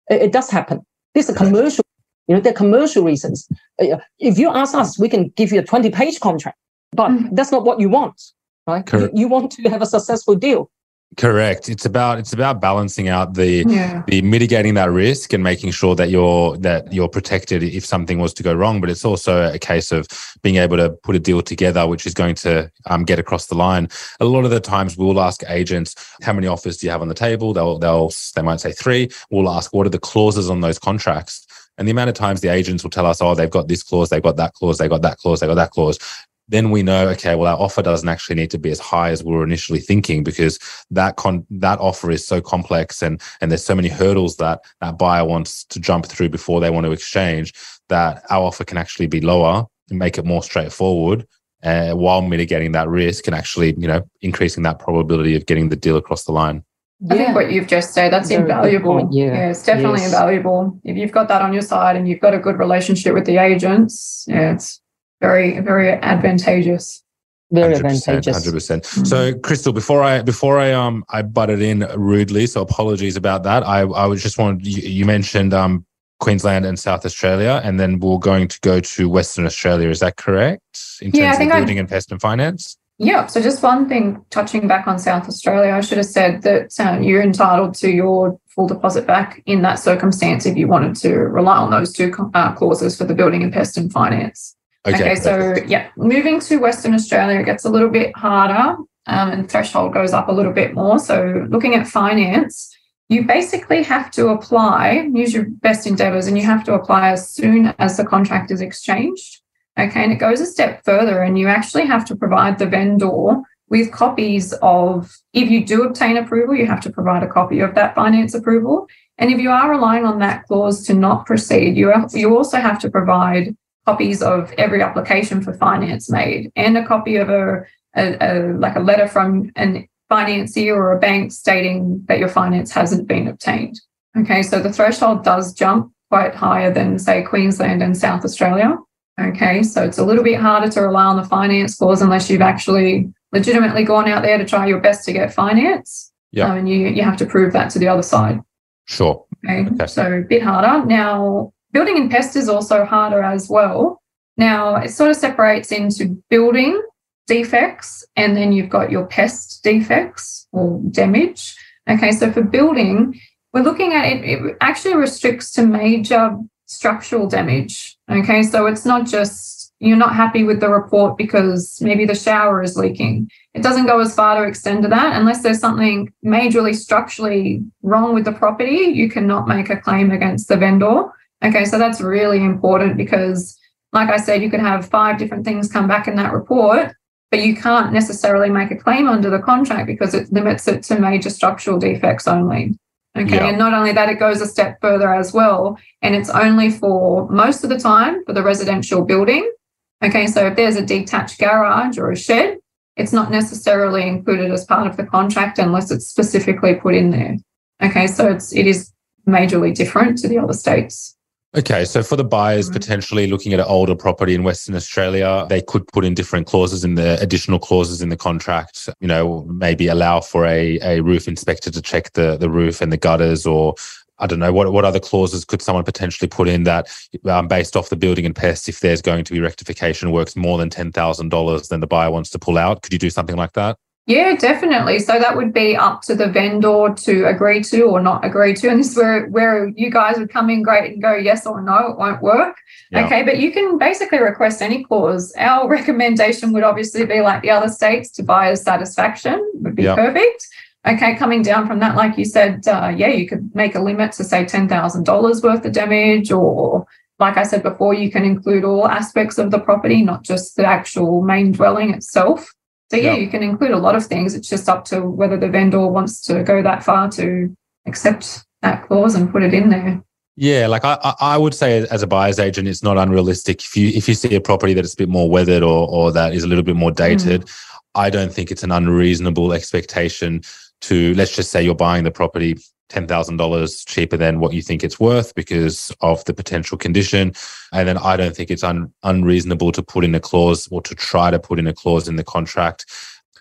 It, it does happen. This is a commercial. You know, there are commercial reasons. Uh, if you ask us, we can give you a 20 page contract, but mm. that's not what you want right? You, you, want to have a successful deal.
Correct. It's about it's about balancing out the yeah. the mitigating that risk and making sure that you're that you're protected if something was to go wrong. But it's also a case of being able to put a deal together which is going to um, get across the line. A lot of the times we'll ask agents how many offers do you have on the table. They'll they'll they might say three. We'll ask what are the clauses on those contracts. And the amount of times the agents will tell us, oh, they've got this clause, they've got that clause, they've got that clause, they've got that clause then we know okay well our offer doesn't actually need to be as high as we were initially thinking because that con that offer is so complex and and there's so many hurdles that that buyer wants to jump through before they want to exchange that our offer can actually be lower and make it more straightforward uh, while mitigating that risk and actually you know increasing that probability of getting the deal across the line
I think what you've just said, that's Very invaluable. Yeah. yeah. it's definitely yes. invaluable. If you've got that on your side and you've got a good relationship with the agents, yeah, it's very very advantageous
very 100%, advantageous
100% so crystal before i before i um i butted in rudely so apologies about that i i was just wanted you, you mentioned um queensland and south australia and then we're going to go to western australia is that correct in terms yeah, I think of building I, and pest and finance
yeah so just one thing touching back on south australia i should have said that um, you're entitled to your full deposit back in that circumstance if you wanted to rely on those two uh, clauses for the building and pest and finance Okay, okay so yeah, moving to Western Australia, it gets a little bit harder um, and threshold goes up a little bit more. So looking at finance, you basically have to apply, use your best endeavors, and you have to apply as soon as the contract is exchanged. Okay, and it goes a step further, and you actually have to provide the vendor with copies of, if you do obtain approval, you have to provide a copy of that finance approval. And if you are relying on that clause to not proceed, you, you also have to provide copies of every application for finance made and a copy of a, a, a like a letter from an financier or a bank stating that your finance hasn't been obtained. Okay, so the threshold does jump quite higher than, say, Queensland and South Australia. Okay, so it's a little bit harder to rely on the finance clause unless you've actually legitimately gone out there to try your best to get finance. Yeah. Um, and you, you have to prove that to the other side.
Sure.
Okay, okay. so a bit harder. Now, Building and pest is also harder as well. Now, it sort of separates into building defects and then you've got your pest defects or damage. Okay, so for building, we're looking at it, it actually restricts to major structural damage. Mm-hmm. Okay, so it's not just you're not happy with the report because maybe the shower is leaking. It doesn't go as far to extend to that unless there's something majorly structurally wrong with the property. You cannot make a claim against the vendor. Okay, so that's really important because, like I said, you could have five different things come back in that report, but you can't necessarily make a claim under the contract because it limits it to major structural defects only. Okay. Yeah. And not only that, it goes a step further as well. And it's only for most of the time for the residential building. Okay. So if there's a detached garage or a shed, it's not necessarily included as part of the contract unless it's specifically put in there. Okay. So it's, it is majorly different to the other states.
Okay, so for the buyers mm-hmm. potentially looking at an older property in Western Australia, they could put in different clauses in the additional clauses in the contract. You know, maybe allow for a, a roof inspector to check the the roof and the gutters, or I don't know what what other clauses could someone potentially put in that um, based off the building and pests, if there's going to be rectification works more than ten thousand dollars, then the buyer wants to pull out. Could you do something like that?
Yeah, definitely. So that would be up to the vendor to agree to or not agree to. And this is where, where you guys would come in great and go yes or no, it won't work. Yeah. Okay, but you can basically request any clause. Our recommendation would obviously be like the other states to buyer's satisfaction would be yeah. perfect. Okay, coming down from that, like you said, uh, yeah, you could make a limit to say $10,000 worth of damage or like I said before, you can include all aspects of the property, not just the actual main dwelling itself. So yeah, you can include a lot of things. It's just up to whether the vendor wants to go that far to accept that clause and put it in there.
Yeah, like I, I would say as a buyer's agent, it's not unrealistic. If you if you see a property that is a bit more weathered or or that is a little bit more dated, mm. I don't think it's an unreasonable expectation to let's just say you're buying the property $10,000 cheaper than what you think it's worth because of the potential condition. And then I don't think it's un- unreasonable to put in a clause or to try to put in a clause in the contract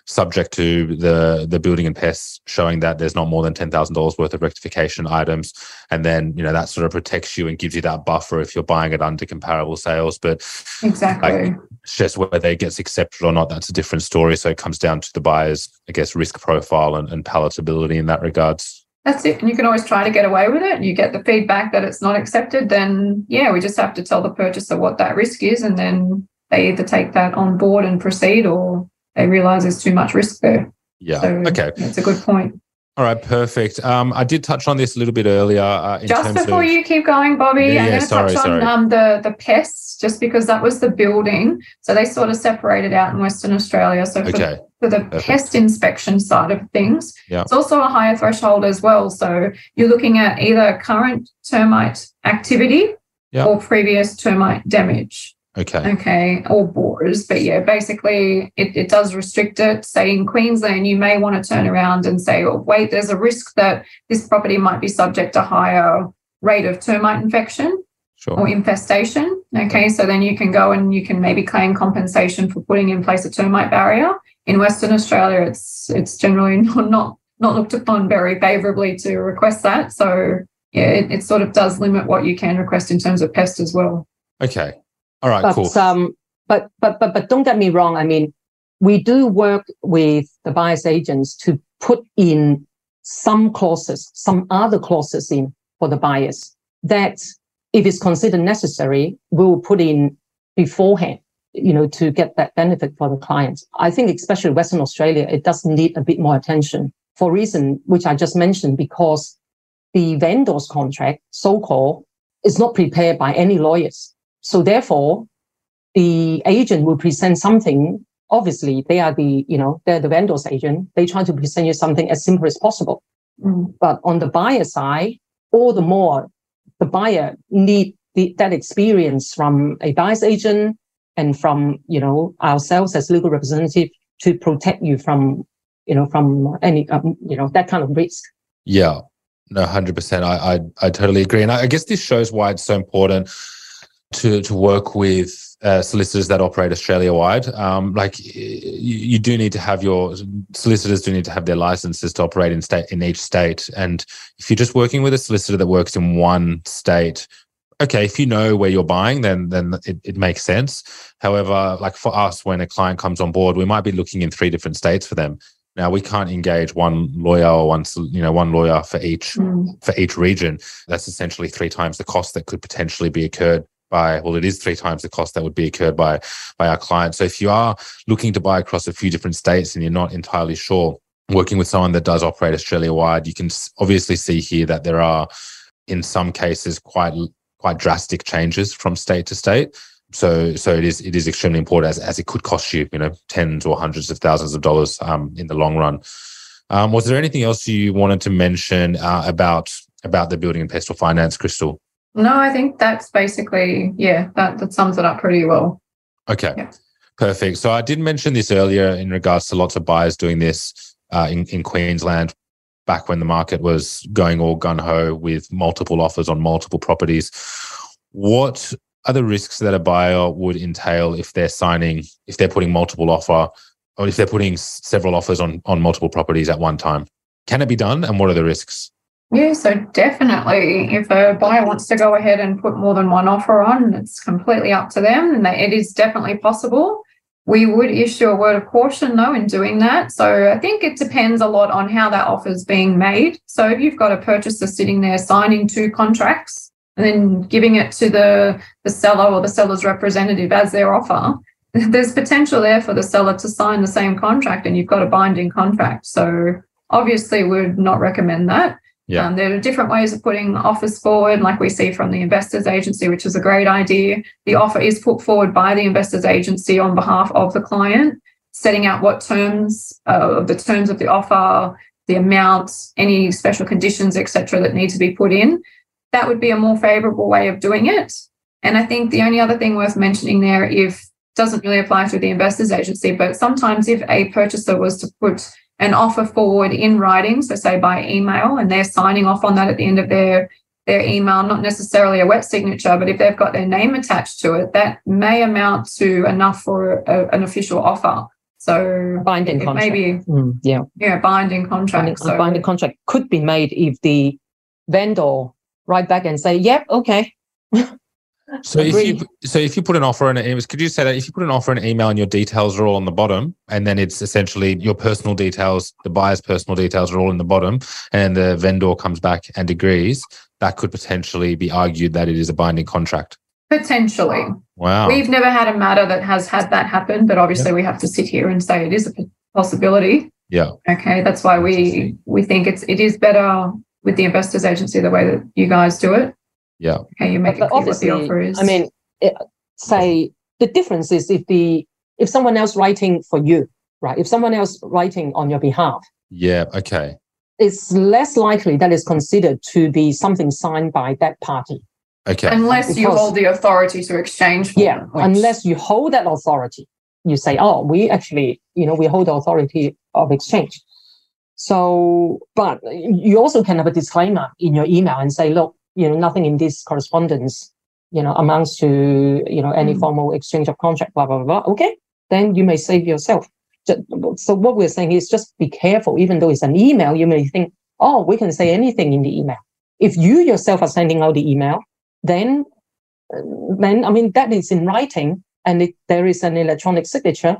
subject to the the building and pests showing that there's not more than $10,000 worth of rectification items and then you know that sort of protects you and gives you that buffer if you're buying it under comparable sales but
exactly like,
it's just whether it gets accepted or not that's a different story so it comes down to the buyer's i guess risk profile and, and palatability in that regards
that's it. And you can always try to get away with it. You get the feedback that it's not accepted, then yeah, we just have to tell the purchaser what that risk is. And then they either take that on board and proceed or they realize there's too much risk there.
Yeah. So, okay.
That's a good point.
All right, perfect. Um, I did touch on this a little bit earlier. Uh,
just before of... you keep going, Bobby, yeah, I'm going to touch on um, the the pests, just because that was the building. So they sort of separated out in Western Australia. So for, okay. for the perfect. pest inspection side of things, yeah. it's also a higher threshold as well. So you're looking at either current termite activity yeah. or previous termite damage.
Okay.
Okay. Or borers. But yeah, basically it, it does restrict it. Say in Queensland, you may want to turn around and say, oh, wait, there's a risk that this property might be subject to higher rate of termite infection sure. or infestation. Okay. So then you can go and you can maybe claim compensation for putting in place a termite barrier. In Western Australia, it's it's generally not not, not looked upon very favorably to request that. So yeah, it, it sort of does limit what you can request in terms of pest as well.
Okay. All right,
but,
cool.
Um, but but but but don't get me wrong. I mean, we do work with the buyer's agents to put in some clauses, some other clauses in for the buyers that, if it's considered necessary, we'll put in beforehand. You know, to get that benefit for the clients. I think, especially Western Australia, it does need a bit more attention for reason which I just mentioned because the vendor's contract, so-called, is not prepared by any lawyers so therefore, the agent will present something. Obviously, they are the, you know, they're the vendor's agent. They try to present you something as simple as possible. Mm. But on the buyer side, all the more the buyer need the, that experience from a buyer's agent and from, you know, ourselves as legal representative to protect you from, you know, from any, um, you know, that kind of risk.
Yeah, no, hundred percent. I, I I totally agree, and I, I guess this shows why it's so important to to work with uh, solicitors that operate Australia wide. Um, like you, you, do need to have your solicitors do need to have their licenses to operate in state in each state. And if you're just working with a solicitor that works in one state, okay, if you know where you're buying, then then it, it makes sense. However, like for us, when a client comes on board, we might be looking in three different states for them. Now we can't engage one lawyer or one you know one lawyer for each mm. for each region. That's essentially three times the cost that could potentially be incurred by well it is three times the cost that would be incurred by by our client so if you are looking to buy across a few different states and you're not entirely sure working with someone that does operate australia wide you can obviously see here that there are in some cases quite quite drastic changes from state to state So so it is it is extremely important as, as it could cost you, you know, tens or hundreds of thousands of dollars um, in the long run. Um, was there anything else you wanted to mention uh, about about the building and pestle finance, Krystal?
No, I think that's basically yeah, that, that sums it up pretty well.
Okay. Yeah. Perfect. So I did mention this earlier in regards to lots of buyers doing this uh, in, in Queensland back when the market was going all gun ho with multiple offers on multiple properties. What are the risks that a buyer would entail if they're signing, if they're putting multiple offer, or if they're putting several offers on, on multiple properties at one time? Can it be done? And what are the risks?
Yeah, so definitely, if a buyer wants to go ahead and put more than one offer on, it's completely up to them, and it is definitely possible. We would issue a word of caution though in doing that. So I think it depends a lot on how that offer is being made. So if you've got a purchaser sitting there signing two contracts and then giving it to the, the seller or the seller's representative as their offer, there's potential there for the seller to sign the same contract and you've got a binding contract. So obviously we would not recommend that. Yeah. Um, there are different ways of putting offers forward, like we see from the investors agency, which is a great idea. The offer is put forward by the investors agency on behalf of the client, setting out what terms, uh, the terms of the offer, the amount, any special conditions, etc., that need to be put in. That would be a more favourable way of doing it. And I think the only other thing worth mentioning there, if doesn't really apply to the investors agency, but sometimes if a purchaser was to put an offer forward in writing, so say by email, and they're signing off on that at the end of their their email, not necessarily a wet signature, but if they've got their name attached to it, that may amount to enough for a, an official offer. So
binding contract.
Maybe
mm, yeah,
yeah, binding contract. Binding,
so, binding contract could be made if the vendor write back and say, "Yep, okay."
So if you so if you put an offer in it, could you say that if you put an offer in an email and your details are all on the bottom, and then it's essentially your personal details, the buyer's personal details are all in the bottom, and the vendor comes back and agrees, that could potentially be argued that it is a binding contract.
Potentially.
Wow.
We've never had a matter that has had that happen, but obviously we have to sit here and say it is a possibility.
Yeah.
Okay. That's why we we think it's it is better with the investors agency the way that you guys do it.
Yeah.
Okay, you make but it clear what the offer is.
I mean, it, say the difference is if the if someone else writing for you, right? If someone else writing on your behalf.
Yeah. Okay.
It's less likely that is considered to be something signed by that party.
Okay.
Unless because, you hold the authority to exchange.
yeah. Them, which... Unless you hold that authority, you say, "Oh, we actually, you know, we hold the authority of exchange." So, but you also can have a disclaimer in your email and say, "Look, you know, nothing in this correspondence, you know, amounts to, you know, any mm. formal exchange of contract, blah, blah, blah. Okay. Then you may save yourself. So what we're saying is just be careful. Even though it's an email, you may think, oh, we can say anything in the email. If you yourself are sending out the email, then, then I mean, that is in writing and it, there is an electronic signature.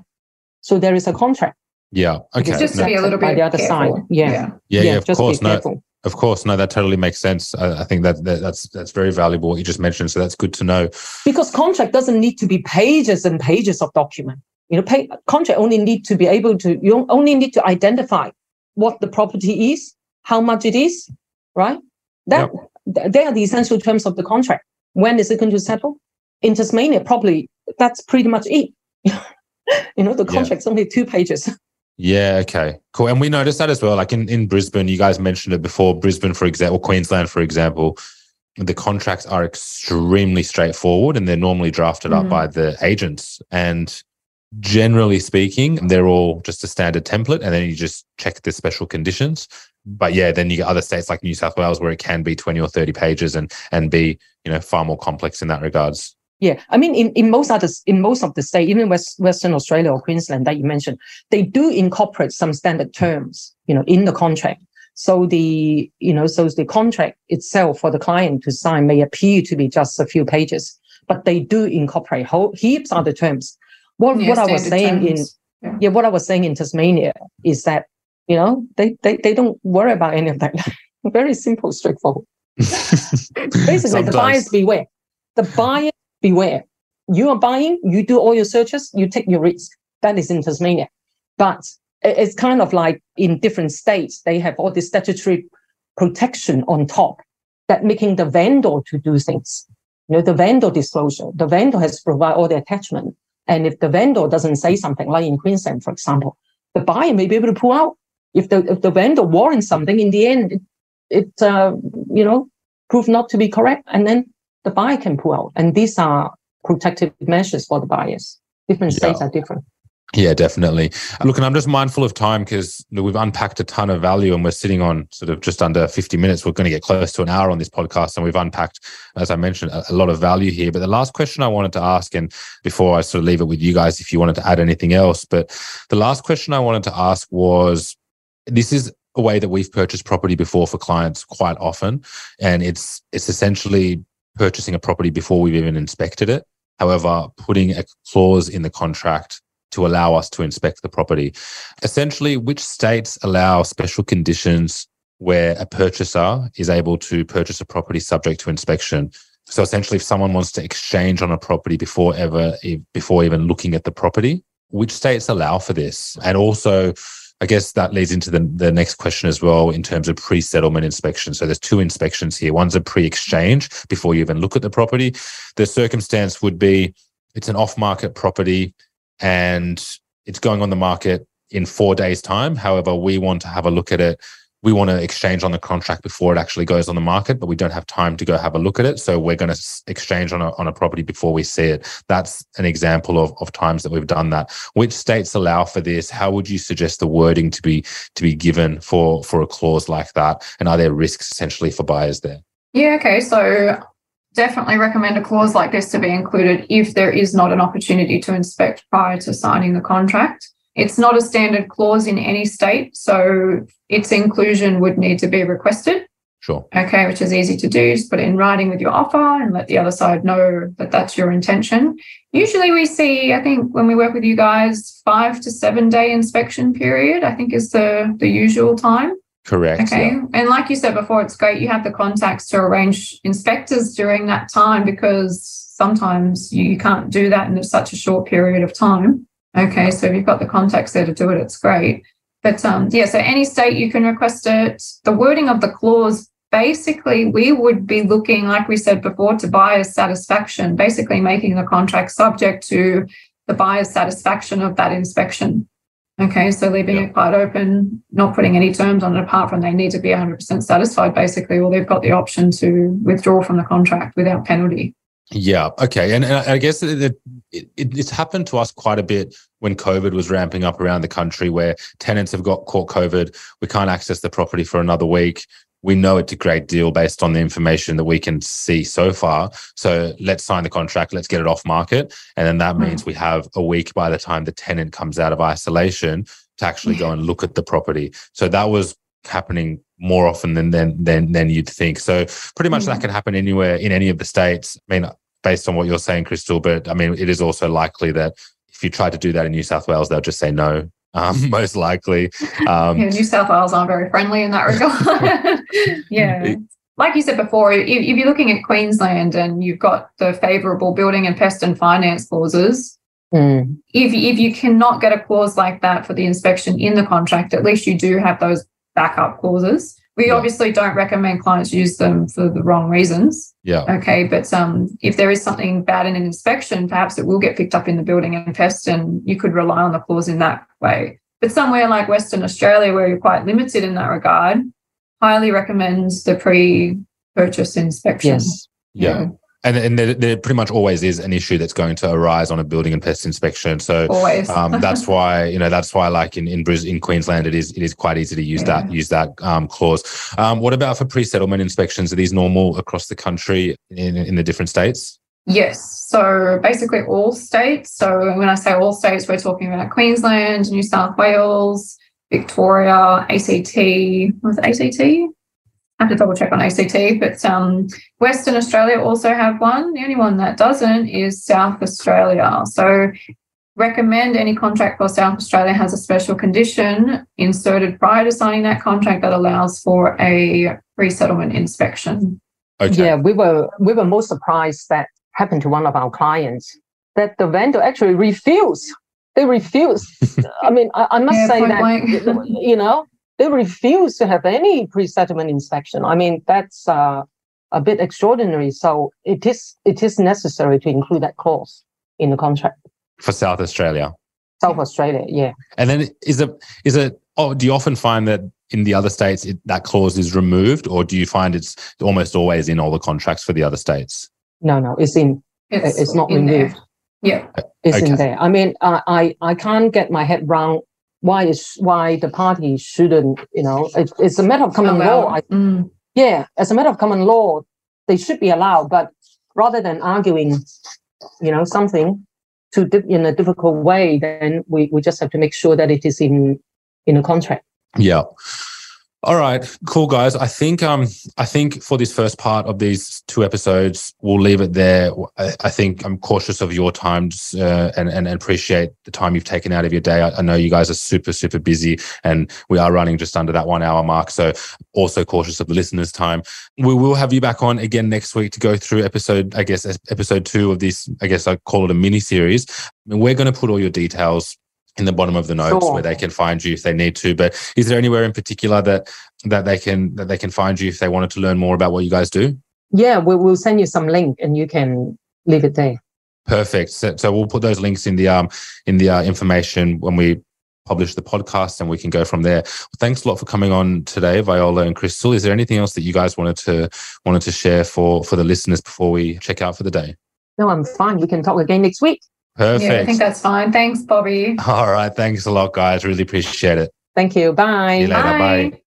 So there is a contract.
Yeah. Okay.
just to be a little bit
by the other
careful.
side. Yeah.
Yeah. Yeah. yeah of course. No, of course, no, that totally makes sense. I, I think that, that, that's that's very valuable what you just mentioned. So that's good to know.
Because contract doesn't need to be pages and pages of document. You know, pay, contract only need to be able to. You only need to identify what the property is, how much it is, right? That yep. they are the essential terms of the contract. When is it going to settle? In Tasmania, probably that's pretty much it. you know, the contract's yeah. only two pages.
Yeah. Okay. Cool. And we noticed that as well. Like in, in Brisbane, you guys mentioned it before. Brisbane, for example, Queensland, for example, the contracts are extremely straightforward and they're normally drafted mm-hmm. up by the agents. And generally speaking, they're all just a standard template. And then you just check the special conditions. But yeah, then you get other states like New South Wales where it can be 20 or 30 pages and and be, you know, far more complex in that regards.
Yeah, I mean, in, in most others, in most of the state, even West, Western Australia or Queensland that you mentioned, they do incorporate some standard terms, you know, in the contract. So the, you know, so the contract itself for the client to sign may appear to be just a few pages, but they do incorporate whole heaps of the terms. What yeah, what I was saying terms. in yeah. yeah, what I was saying in Tasmania is that you know they they, they don't worry about any of that. Very simple, straightforward. Basically, Sometimes. the buyers beware. The buyer beware. You are buying, you do all your searches, you take your risk. That is in Tasmania. But it's kind of like in different states, they have all this statutory protection on top that making the vendor to do things. you know, the vendor disclosure. The vendor has to provide all the attachment. And if the vendor doesn't say something, like in Queensland, for example, the buyer may be able to pull out. If the if the vendor warrants something, in the end, it, it uh, you know, proved not to be correct, and then the buyer can pull out. And these are protective measures for the buyers. Different yeah. states are different.
Yeah, definitely. Look, and I'm just mindful of time because we've unpacked a ton of value and we're sitting on sort of just under 50 minutes. We're going to get close to an hour on this podcast and we've unpacked, as I mentioned, a, lot of value here. But the last question I wanted to ask, and before I sort of leave it with you guys, if you wanted to add anything else, but the last question I wanted to ask was this is a way that we've purchased property before for clients quite often. And it's, it's essentially purchasing a property before we've even inspected it. However, putting a clause in the contract to allow us to inspect the property. Essentially, which states allow special conditions where a purchaser is able to purchase a property subject to inspection? So essentially, if someone wants to exchange on a property before ever, before even looking at the property, which states allow for this? And also, I guess that leads into the, the next question as well in terms of pre-settlement inspection. So there's two inspections here. One's a pre-exchange before you even look at the property. The circumstance would be it's an off-market property and it's going on the market in four days' time. However, we want to have a look at it. We want to exchange on the contract before it actually goes on the market, but we don't have time to go have a look at it. So we're going to exchange on a, on a property before we see it. That's an example of, of times that we've done that. Which states allow for this? How would you suggest the wording to be to be given for for a clause like that? And are there risks essentially for buyers there?
Yeah, okay. So definitely recommend a clause like this to be included if there is not an opportunity to inspect prior to signing the contract. It's not a standard clause in any state, so its inclusion would need to be requested.
Sure.
Okay, which is easy to do. Just put it in writing with your offer and let the other side know that that's your intention. Usually, we see, I think, when we work with you guys, five to seven day inspection period. I think is the the usual time.
Correct.
Okay. Yeah. And like you said before, it's great you have the contacts to arrange inspectors during that time because sometimes you can't do that in such a short period of time. Okay. So if you've got the contacts there to do it, it's great. But um, yeah, so any state you can request it. The wording of the clause basically we would be looking, like we said before, to buyer's satisfaction, basically making the contract subject to the buyer's satisfaction of that inspection. Okay, so leaving it quite open, not putting any terms on it apart from they need to be 100% satisfied, basically, or they've got the option to withdraw from the contract without penalty.
Yeah. Okay. And, and I guess it, it, it, it's happened to us quite a bit when COVID was ramping up around the country, where tenants have got caught COVID. We can't access the property for another week we know it's a great deal based on the information that we can see so far. So let's sign the contract, let's get it off market. And then that mm. means we have a week by the time the tenant comes out of isolation to actually go and look at the property. So that was happening more often than than than, than you'd think. So pretty much mm. that can happen anywhere in any of the states. I mean, based on what you're saying, Krystal, but I mean, it is also likely that if you try to do that in New South Wales, they'll just say no um, most likely. Um,
yeah, New South Wales aren't very friendly in that regard. yeah. Like you said before, if, if you're looking at Queensland and you've got the favourable building and pest and finance clauses, mm. if, if you cannot get a clause like that for the inspection in the contract, at least you do have those backup clauses. We yeah. obviously don't recommend clients use them for the wrong reasons.
Yeah.
Okay. But um, if there is something bad in an inspection, perhaps it will get picked up in the building and pest, and you could rely on the clause in that way. But somewhere like Western Australia, where you're quite limited in that regard, highly recommends the pre purchase inspection.
Yes. yeah. yeah and and there, there, pretty much always is an issue that's going to arise on a building and pest inspection. So
always,
um, that's why you know that's why like in in, in Queensland it is it is quite easy to use yeah. that use that um, clause. Um, what about for pre-settlement inspections? Are these normal across the country in in the different states?
Yes. So basically all states. So when I say all states, we're talking about Queensland, New South Wales, Victoria, ACT. Was ACT? I have to double check on ACT, but um, Western Australia also have one. The only one that doesn't is South Australia. So recommend any contract for South Australia has a special condition inserted prior to signing that contract that allows for a pre-settlement inspection.
Okay. Yeah, we were we were most surprised that happened to one of our clients that the vendor actually refused. They refused. I mean, I, I must yeah, say that you know they refuse to have any pre-settlement inspection. I mean, that's uh, a bit extraordinary. So it is it is necessary to include that clause in the contract
for South Australia.
South Australia, yeah.
And then is it is it? Oh, do you often find that in the other states it, that clause is removed, or do you find it's almost always in all the contracts for the other states?
No, no, it's in. It's, it's not removed.
There.
Yeah, it's okay. in there. I mean, I, I I can't get my head round why is why the party shouldn't. You know, it, it's a matter of common law. I, mm. Yeah, as a matter of common law, they should be allowed. But rather than arguing, you know, something to in a difficult way, then we, we just have to make sure that it is in in a contract.
Yeah. All right, cool guys. I think um I think for this first part of these two episodes, we'll leave it there. I, I think I'm cautious of your times uh, and, and appreciate the time you've taken out of your day. I, I, know you guys are super super busy, and we are running just under that one hour mark. So also cautious of the listeners' time. We will have you back on again next week to go through episode I guess episode two of this. I guess I call it a mini series. we're going to put all your details in the bottom of the notes sure. where they can find you if they need to. But is there anywhere in particular that that they can that they can find you if they wanted to learn more about what you guys do?
Yeah, we'll, we'll send you some link and you can leave it there.
Perfect. So, so we'll put those links in the um in the uh, information when we publish the podcast and we can go from there. Thanks a lot for coming on today, Viola and Krystal. Is there anything else that you guys wanted to wanted to share for for the listeners before we check out for the day?
No, I'm fine. We can talk again next week.
Perfect.
Yeah, I think that's fine. Thanks, Bobby.
All right. Thanks a lot, guys. Really appreciate it.
Thank you. Bye.
You later. Bye. Bye.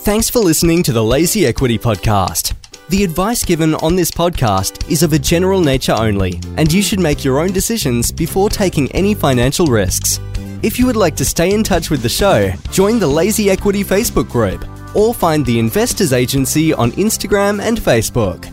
Thanks for listening to the Lazy Equity Podcast. The advice given on this podcast is of a general nature only, and you should make your own decisions before taking any financial risks. If you would like to stay in touch with the show, join the Lazy Equity Facebook group or find the Investors Agency on Instagram and Facebook.